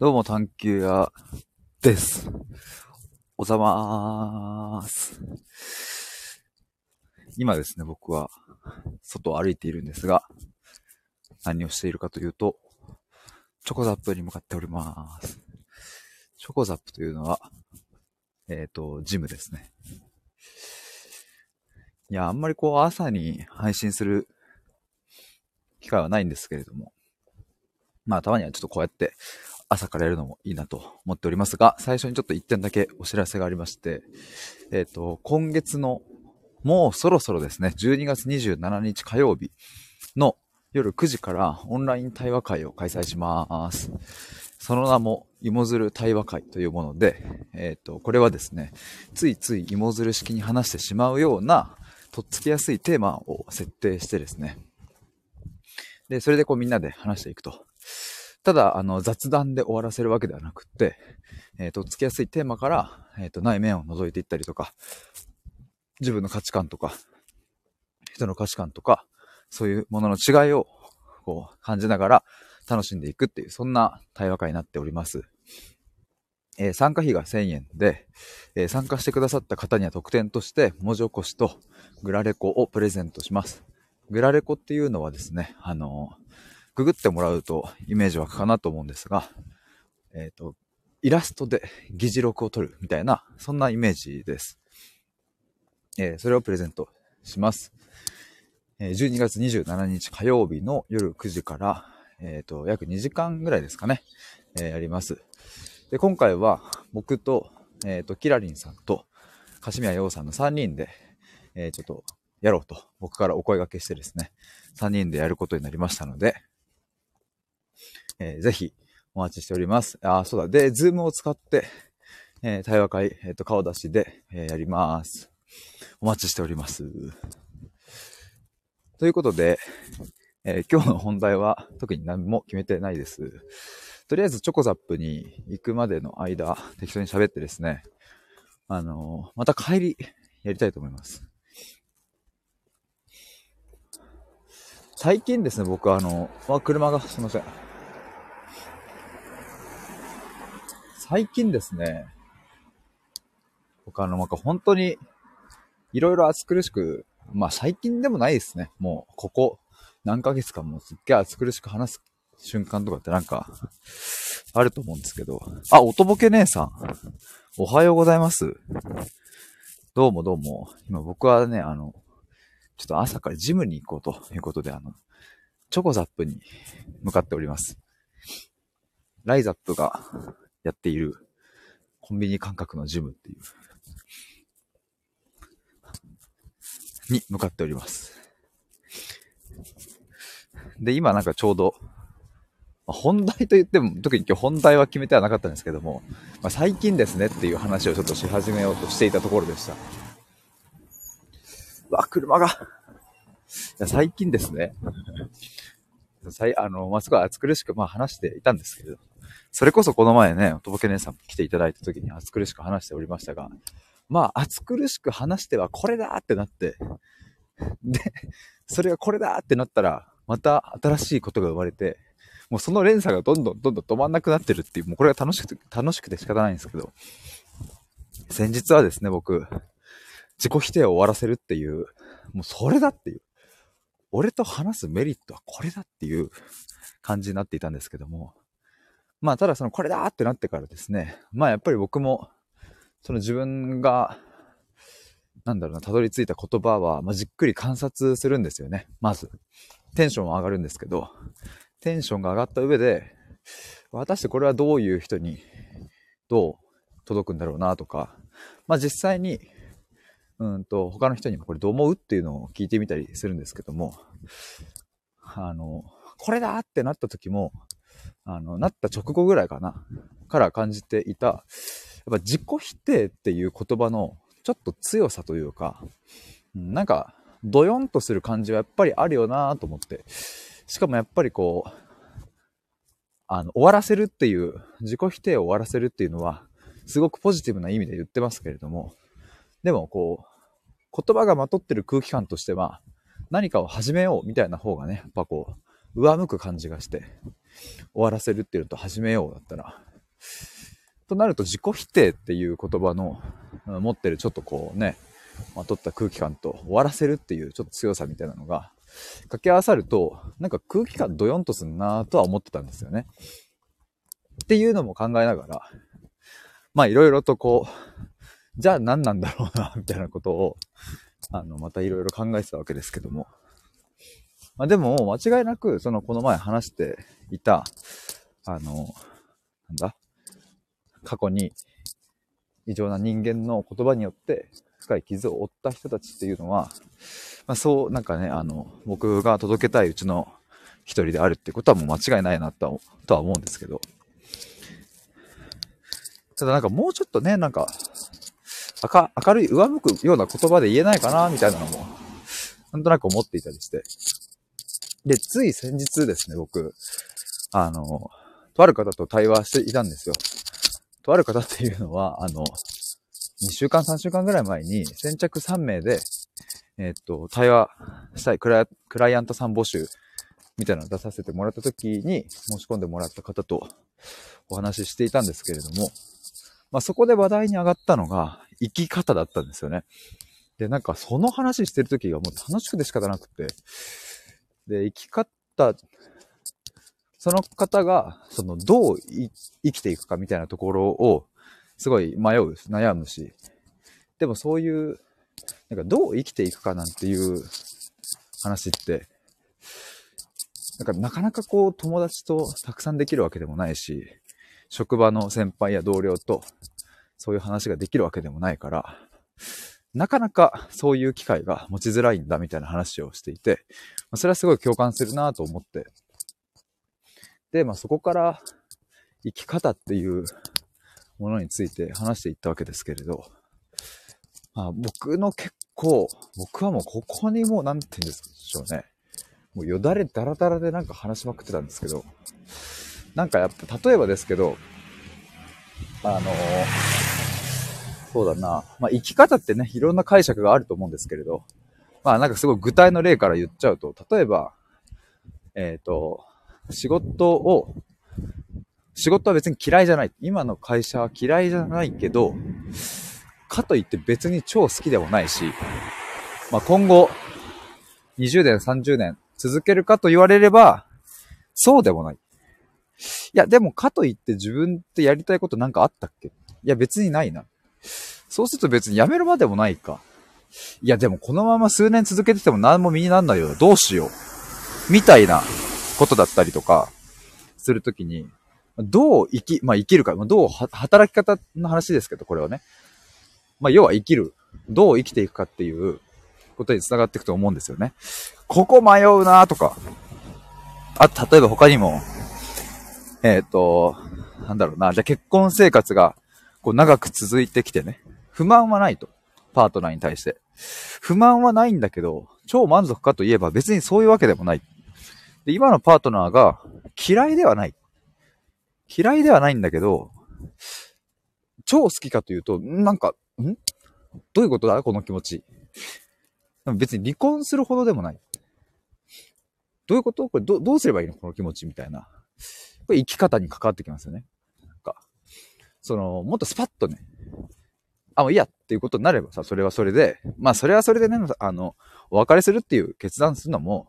どうも、探求屋です。おざまーす。今ですね、僕は外を歩いているんですが、何をしているかというと、チョコザップに向かっております。チョコザップというのは、えっ、ー、と、ジムですね。いや、あんまりこう朝に配信する機会はないんですけれども、まあたまにはちょっとこうやって朝からやるのもいいなと思っておりますが、最初にちょっと1点だけお知らせがありまして、えっ、ー、と、今月のもうそろそろですね、12月27日火曜日の夜9時からオンライン対話会を開催します。その名も、芋づる対話会というもので、えっ、ー、と、これはですね、ついつい芋づる式に話してしまうような、とっつきやすいテーマを設定してですね、で、それでこうみんなで話していくと。ただ、あの、雑談で終わらせるわけではなくって、えっ、ー、と、つきやすいテーマから、えっ、ー、と、内面を覗いていったりとか、自分の価値観とか、人の価値観とか、そういうものの違いを、こう、感じながら楽しんでいくっていう、そんな対話会になっております。えー、参加費が1000円で、えー、参加してくださった方には特典として文字起こしとグラレコをプレゼントします。グラレコっていうのはですね、あのーググってもらうとイメージ湧くかなと思うんですが、えっ、ー、と、イラストで議事録を取るみたいな、そんなイメージです。えー、それをプレゼントします。えー、12月27日火曜日の夜9時から、えっ、ー、と、約2時間ぐらいですかね、えー、やります。で、今回は僕と、えっ、と、キラリンさんと、カシミヤヨウさんの3人で、えちょっとやろうと、僕からお声掛けしてですね、3人でやることになりましたので、えー、ぜひお待ちしております。あ、そうだ。で、ズームを使って、えー、対話会、えっ、ー、と、顔出しで、え、やります。お待ちしております。ということで、え今日の本題は特に何も決めてないです。とりあえずチョコザップに行くまでの間、適当に喋ってですね、あのまた帰りやりたいと思います。最近ですね、僕あの、あ、車が、すいません。最近ですね、僕あの、なんか本当に、いろいろ暑苦しく、まあ最近でもないですね。もう、ここ、何ヶ月かもすっげえ暑苦しく話す瞬間とかってなんか、あると思うんですけど。あ、おとぼけ姉さん。おはようございます。どうもどうも。今僕はね、あの、ちょっと朝からジムに行こうということで、あの、チョコザップに向かっております。ライザップがやっているコンビニ感覚のジムっていう、に向かっております。で、今なんかちょうど、本題と言っても、特に今日本題は決めてはなかったんですけども、まあ、最近ですねっていう話をちょっとし始めようとしていたところでした。うわ、車が。いや最近ですね。あの、まあ、すごい暑苦しく、まあ話していたんですけど、それこそこの前ね、おとぼけ姉さん来ていただいた時に暑苦しく話しておりましたが、まあ暑苦しく話してはこれだってなって、で、それがこれだってなったら、また新しいことが生まれて、もうその連鎖がどんどんどんどん止まんなくなってるっていう、もうこれが楽しくて、楽しくて仕方ないんですけど、先日はですね、僕、自己否定を終わらせるっていう、もうそれだっていう、俺と話すメリットはこれだっていう感じになっていたんですけども、まあ、ただその、これだってなってからですね、まあやっぱり僕も、その自分が、なんだろうな、たどり着いた言葉は、まあ、じっくり観察するんですよね。まず。テンションは上がるんですけど、テンションが上がった上で、果たしてこれはどういう人に、どう届くんだろうなとか、まあ実際に、うんと、他の人にもこれどう思うっていうのを聞いてみたりするんですけども、あの、これだってなった時も、あの、なった直後ぐらいかな、から感じていた、やっぱ自己否定っていう言葉のちょっと強さというか、なんか、ドヨンとする感じはやっぱりあるよなと思って。しかもやっぱりこう、あの、終わらせるっていう、自己否定を終わらせるっていうのは、すごくポジティブな意味で言ってますけれども、でもこう、言葉がまとってる空気感としては、何かを始めようみたいな方がね、やっぱこう、上向く感じがして、終わらせるっていうのと始めようだったら、となると自己否定っていう言葉の持ってるちょっとこうね、まとった空気感と終わらせるっていうちょっと強さみたいなのが掛け合わさると、なんか空気感ドヨンとすんなとは思ってたんですよね。っていうのも考えながら、まあいろいろとこう、じゃあ何なんだろうな、みたいなことを、あの、またいろいろ考えてたわけですけども。まあでも、間違いなく、その、この前話していた、あの、なんだ？過去に異常な人間の言葉によって深い傷を負った人たちっていうのは、まあそう、なんかね、あの、僕が届けたいうちの一人であるってことはもう間違いないなととは思うんですけど。ただなんかもうちょっとね、なんか、明明るい、上向くような言葉で言えないかな、みたいなのも、なんとなく思っていたりして。で、つい先日ですね、僕、あの、とある方と対話していたんですよ。とある方っていうのは、あの、2週間、3週間ぐらい前に、先着3名で、え、っと、対話したいクライアントさん募集みたいなのを出させてもらった時に申し込んでもらった方とお話ししていたんですけれども、まあそこで話題に上がったのが生き方だったんですよね。で、なんかその話してる時がもう楽しくて仕方なくて、で、生き方、その方が、その、どう生きていくかみたいなところを、すごい迷う、悩むし、でもそういう、なんかどう生きていくかなんていう話って、なんかなかなかこう友達とたくさんできるわけでもないし、職場の先輩や同僚とそういう話ができるわけでもないから、なかなかそういう機会が持ちづらいんだみたいな話をしていて、まそれはすごい共感するなと思って。で、まあそこから生き方っていうものについて話していったわけですけれど、まあ僕の結構、僕はもうここにもう何て言うんでしょうね。もうよだれだらだらでなんか話しまくってたんですけど、なんかやっぱ、例えばですけど、あのー、そうだな。まあ、生き方ってね、いろんな解釈があると思うんですけれど、まあ、なんかすごい具体の例から言っちゃうと、例えば、えっ、ー、と、仕事を、仕事は別に嫌いじゃない。今の会社は嫌いじゃないけど、かといって別に超好きでもないし、まあ、今後、20年、30年続けるかと言われれば、そうでもない。いや、でもかといって自分ってやりたいことなんかあったっけ？いや、別にないな。そうすると別にやめるまでもないか。いや、でもこのまま数年続けてても何も身になんないよ。どうしよう。みたいなことだったりとか、するときに、どう生き、まあ生きるか、どう働き方の話ですけど、これはね。まあ要は生きる。どう生きていくかっていうことに繋がっていくと思うんですよね。ここ迷うなとか。あ、例えば他にも、えっ、ー、と、なんだろうな、じゃあ結婚生活がこう長く続いてきてね、不満はないと。パートナーに対して。不満はないんだけど、超満足かといえば別にそういうわけでもない。で、今のパートナーが嫌いではない。嫌いではないんだけど、超好きかというと、なんか、ん？どういうことだ？この気持ち。別に離婚するほどでもない。どういうこと？これど、どうすればいいの？この気持ちみたいな。これ生き方に関わってきますよね。その、もっとスパッとね、あ、もういいやっていうことになればさ、それはそれで、まあそれはそれでね、あの、お別れするっていう決断するのも、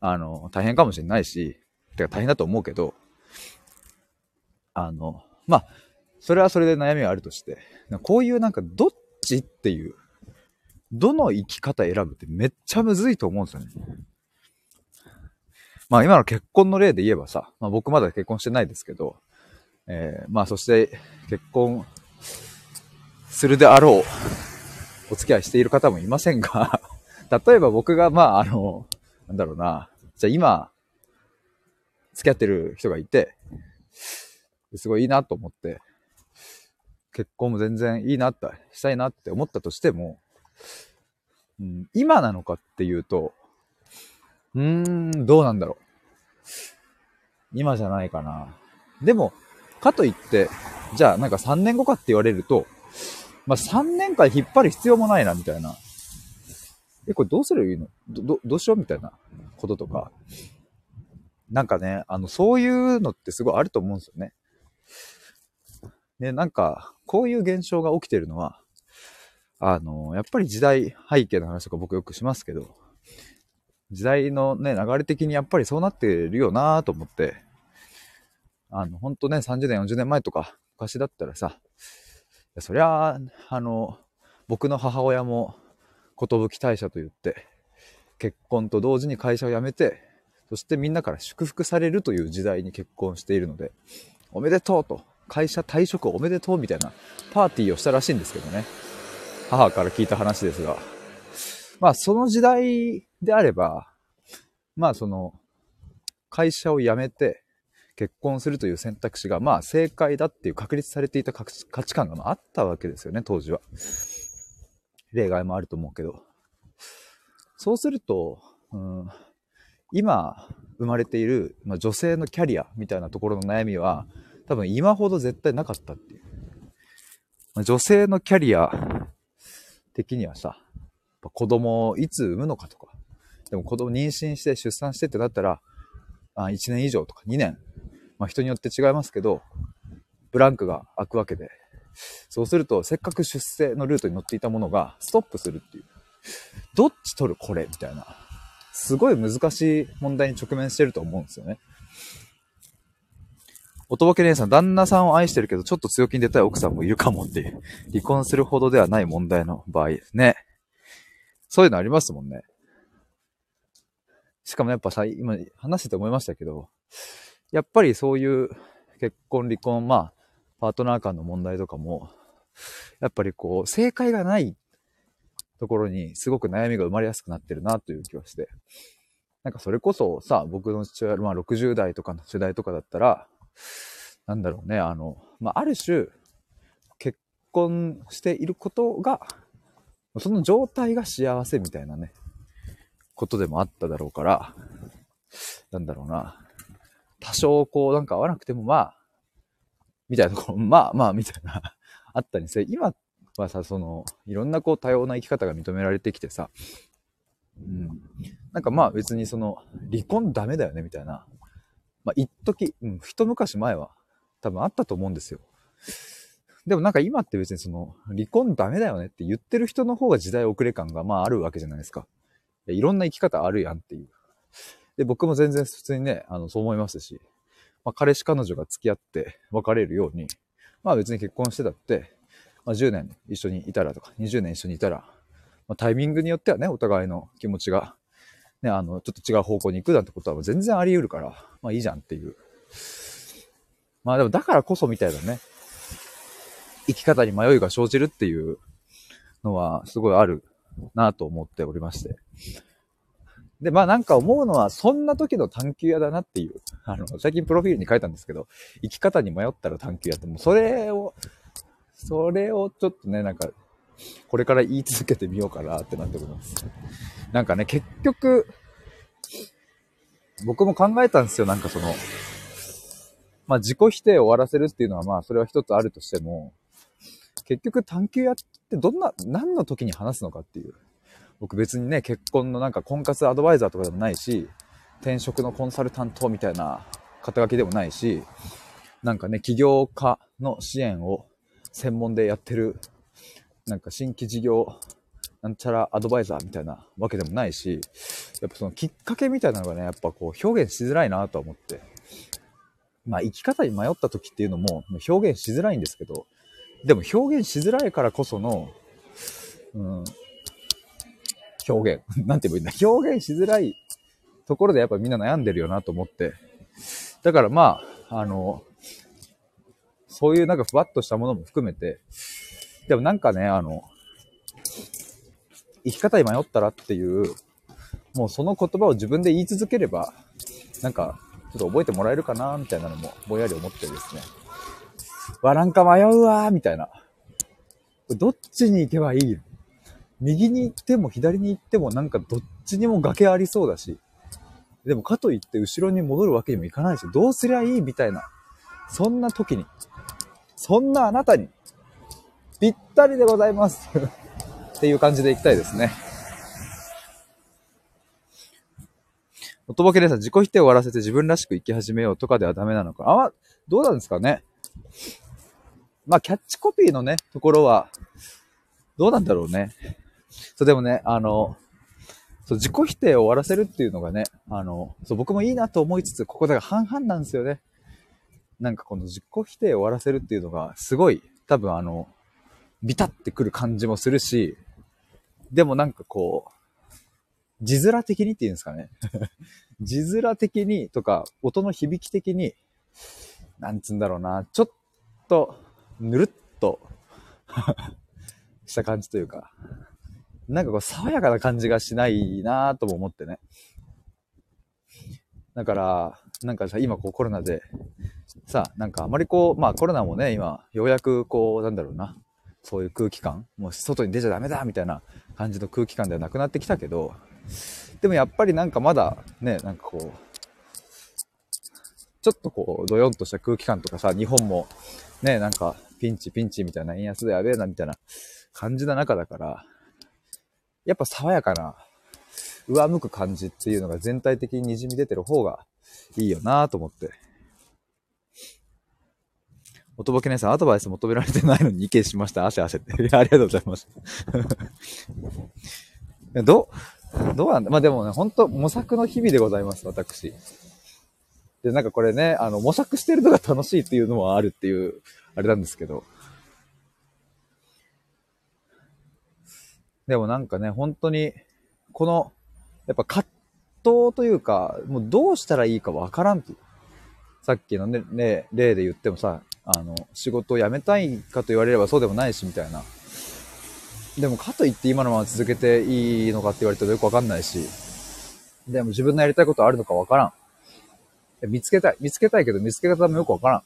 あの、大変かもしれないし、てか大変だと思うけど、あの、まあ、それはそれで悩みはあるとして、こういうなんかどっちっていう、どの生き方選ぶってめっちゃむずいと思うんですよね。まあ今の結婚の例で言えばさ、まあ僕まだ結婚してないですけど、えー、まあそして結婚するであろう、お付き合いしている方もいませんが 例えば僕がまああの、なんだろうな、じゃあ今、付き合ってる人がいて、すごいいいなと思って、結婚も全然いいなって、したいなって思ったとしても、うん、今なのかっていうと、うーん、どうなんだろう。今じゃないかな。でも、かといって、じゃあなんか3年後かって言われると、まあ、3年間引っ張る必要もないな、みたいな。え、これどうすればいいの？ど、ど、うしようみたいなこととか。なんかね、あの、そういうのってすごいあると思うんですよね。で、なんか、こういう現象が起きてるのは、あの、やっぱり時代背景の話とか僕よくしますけど、時代のね、流れ的にやっぱりそうなってるよなと思って、あの、ほんとね、30年、40年前とか、昔だったらさ、そりゃ、あの、僕の母親も、寿退社と言って、結婚と同時に会社を辞めて、そしてみんなから祝福されるという時代に結婚しているので、おめでとうと、会社退職おめでとうみたいなパーティーをしたらしいんですけどね。母から聞いた話ですが。まあその時代であれば、まあその、会社を辞めて結婚するという選択肢がまあ正解だっていう確立されていた価値観があったわけですよね、当時は。例外もあると思うけど。そうすると、うん、今生まれている、まあ、女性のキャリアみたいなところの悩みは、多分今ほど絶対なかったっていう。まあ、女性のキャリア的にはさ、子供をいつ産むのかとか、でも子供妊娠して出産してってなったら、あ1年以上とか2年、まあ人によって違いますけど、ブランクが空くわけで、そうするとせっかく出生のルートに乗っていたものがストップするっていう。どっち取るこれみたいな。すごい難しい問題に直面してると思うんですよね。おとぼけ姉さん、旦那さんを愛してるけど、ちょっと強気に出たい奥さんもいるかもっていう。離婚するほどではない問題の場合ですね。そういうのありますもんね。しかもやっぱさ、今話してて思いましたけど、やっぱりそういう結婚、離婚、まあ、パートナー間の問題とかも、やっぱりこう、正解がないところにすごく悩みが生まれやすくなってるなという気はして。なんかそれこそさ、僕の父親、まあ60代とかの世代とかだったら、なんだろうね、あの、まあ、ある種、結婚していることが、その状態が幸せみたいなね、ことでもあっただろうから、なんだろうな、少こうなんか合わなくてもまあ、みたいなところ、まあまあみたいな、あったりして、今はさ、その、いろんなこう多様な生き方が認められてきてさ、うん。なんかまあ別にその、離婚ダメだよねみたいなまあ、一時、うん、一昔前は多分あったと思うんですよ。でもなんか今って別にその、離婚ダメだよねって言ってる人の方が時代遅れ感がまああるわけじゃないですか。いろんな生き方あるやんっていう。で、僕も全然普通にね、あの、そう思いますし、まあ、彼氏彼女が付き合って別れるように、まあ別に結婚してたって、まあ10年一緒にいたらとか、20年一緒にいたら、まあタイミングによってはね、お互いの気持ちがね、あの、ちょっと違う方向に行くなんてことは全然あり得るから、まあいいじゃんっていう。まあでもだからこそみたいだね。生き方に迷いが生じるっていうのはすごいあるなと思っておりまして。で、まあなんか思うのは、そんな時の探求屋だなっていう。あの、最近プロフィールに書いたんですけど、生き方に迷ったら探求屋って、もうそれを、それをちょっとね、なんか、これから言い続けてみようかなってなっております。なんかね、結局、僕も考えたんですよ、なんかその、まあ自己否定を終わらせるっていうのはまあそれは一つあるとしても、結局探求やってどんな、何の時に話すのかっていう。僕別にね、結婚のなんか婚活アドバイザーとかでもないし、転職のコンサルタントみたいな肩書きでもないし、なんかね、起業家の支援を専門でやってる、なんか新規事業なんちゃらアドバイザーみたいなわけでもないし、やっぱそのきっかけみたいなのがね、やっぱこう表現しづらいなと思って。まあ生き方に迷った時っていうのも表現しづらいんですけど、でも表現しづらいからこその、うん、表現。なんて言えばいいんだ。表現しづらいところでやっぱみんな悩んでるよなと思って。だからまあ、あの、そういうなんかふわっとしたものも含めて、でもなんかね、あの、生き方に迷ったらっていう、もうその言葉を自分で言い続ければ、なんか、ちょっと覚えてもらえるかな、みたいなのも、ぼんやり思ってですね。わ、なんか迷うわ、みたいな。どっちに行けばいい右に行っても左に行ってもなんかどっちにも崖ありそうだし。でもかといって後ろに戻るわけにもいかないし、どうすりゃいいみたいな。そんな時に、そんなあなたに、ぴったりでございます。っていう感じでいきたいですね。おとぼけでさん、自己否定を終わらせて自分らしく生き始めようとかではダメなのか。あ、どうなんですかね。まあ、キャッチコピーのね、ところは、どうなんだろうね。そう、でもね、あの、そう、自己否定を終わらせるっていうのがね、あの、そう、僕もいいなと思いつつ、ここで半々なんですよね。なんかこの自己否定を終わらせるっていうのが、すごい、多分あの、ビタってくる感じもするし、でもなんかこう、字面的にっていうんですかね。字面的にとか、音の響き的に、なんつうんだろうな、ちょっと、ぬるっと した感じというか、なんかこう爽やかな感じがしないなぁとも思ってね。だから、なんかさ、今こうコロナで、さ、なんかあまりこう、まあコロナもね、今、ようやくこう、なんだろうな、そういう空気感、もう外に出ちゃダメだみたいな感じの空気感ではなくなってきたけど、でもやっぱりなんかまだね、なんかこう、ちょっとこう、ドヨンとした空気感とかさ、日本もね、なんかピンチピンチみたいな円安でやべえなみたいな感じな中だから、やっぱ爽やかな、上向く感じっていうのが全体的に滲み出てる方がいいよなと思って。おとぼけ姉さん、アドバイス求められてないのに意見しました。汗汗って。ありがとうございます。ど、どうなんだ？まあでもね、ほんと模索の日々でございます、私。で、なんかこれね、あの、模索してるのが楽しいっていうのもあるっていう、あれなんですけど。でもなんかね、本当に、この、やっぱ葛藤というか、もうどうしたらいいかわからんという。さっきのね、ね例で言ってもさ、あの、仕事を辞めたいかと言われればそうでもないし、みたいな。でもかといって今のまま続けていいのかって言われるとよくわかんないし、でも自分のやりたいことあるのかわからん。見つけたい。見つけたいけど見つけ方もよくわからん。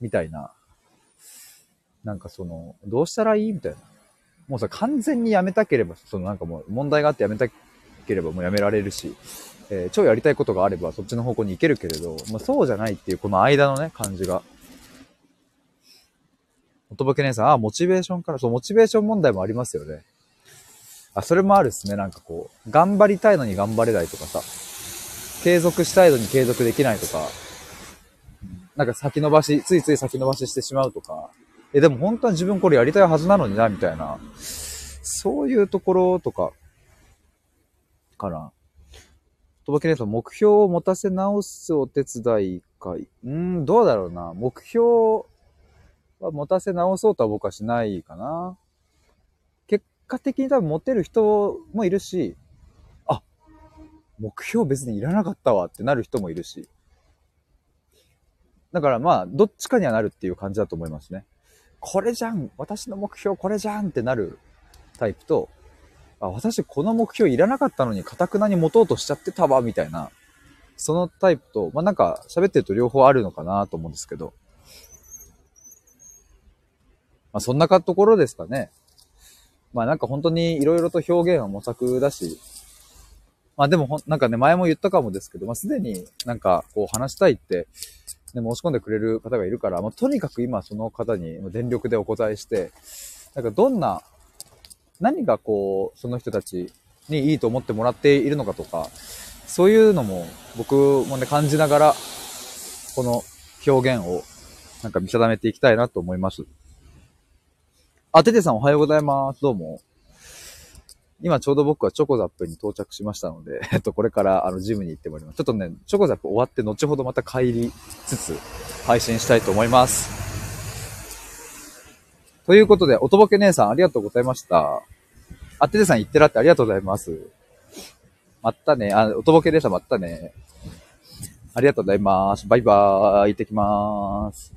みたいな。なんかその、どうしたらいいみたいな。もうさ、完全にやめたければ、そのなんかもう問題があってやめたければもうやめられるし、えー、超やりたいことがあればそっちの方向に行けるけれど、まあ、そうじゃないっていうこの間のね、感じが。おとぼけ姉さん、あ、モチベーションから、そう、モチベーション問題もありますよね。あ、それもあるっすね。なんかこう、頑張りたいのに頑張れないとかさ、継続したいのに継続できないとか、なんか先延ばし、ついつい先延ばししてしまうとか、え、でも本当は自分これやりたいはずなのにな、みたいな、そういうところとか、かな。とぼけねさん、目標を持たせ直すお手伝い会。うん、どうだろうな。目標は持たせ直そうとは僕はしないかな。結果的に多分持てる人もいるし、あ、目標別にいらなかったわってなる人もいるし。だからまあ、どっちかにはなるっていう感じだと思いますね。これじゃん私の目標これじゃんってなるタイプと、あ、私この目標いらなかったのに、かたくなに持とうとしちゃってたわ、みたいな、そのタイプと、まあ、なんか喋ってると両方あるのかなと思うんですけど、まあ、そんなところですかね。まあなんか本当に色々と表現は模索だし、まあでもほ、なんかね、前も言ったかもですけど、まあすでになんかこう話したいって、ね、申し込んでくれる方がいるから、まあとにかく今その方に全力でお答えして、なんかどんな何がこう、その人たちにいいと思ってもらっているのかとか、そういうのも僕もね、感じながら、この表現をなんか見定めていきたいなと思います。あ、ててさんおはようございます。どうも。今ちょうど僕はチョコザップに到着しましたので、えっと、これからあのジムに行ってまいります。ちょっとね、チョコザップ終わって後ほどまた帰りつつ配信したいと思います。ということで、おとぼけ姉さんありがとうございました。あててさん言ってらってありがとうございます。まったね。あ、おとぼけ姉さんまったね。ありがとうございます。バイバーイ。行ってきまーす。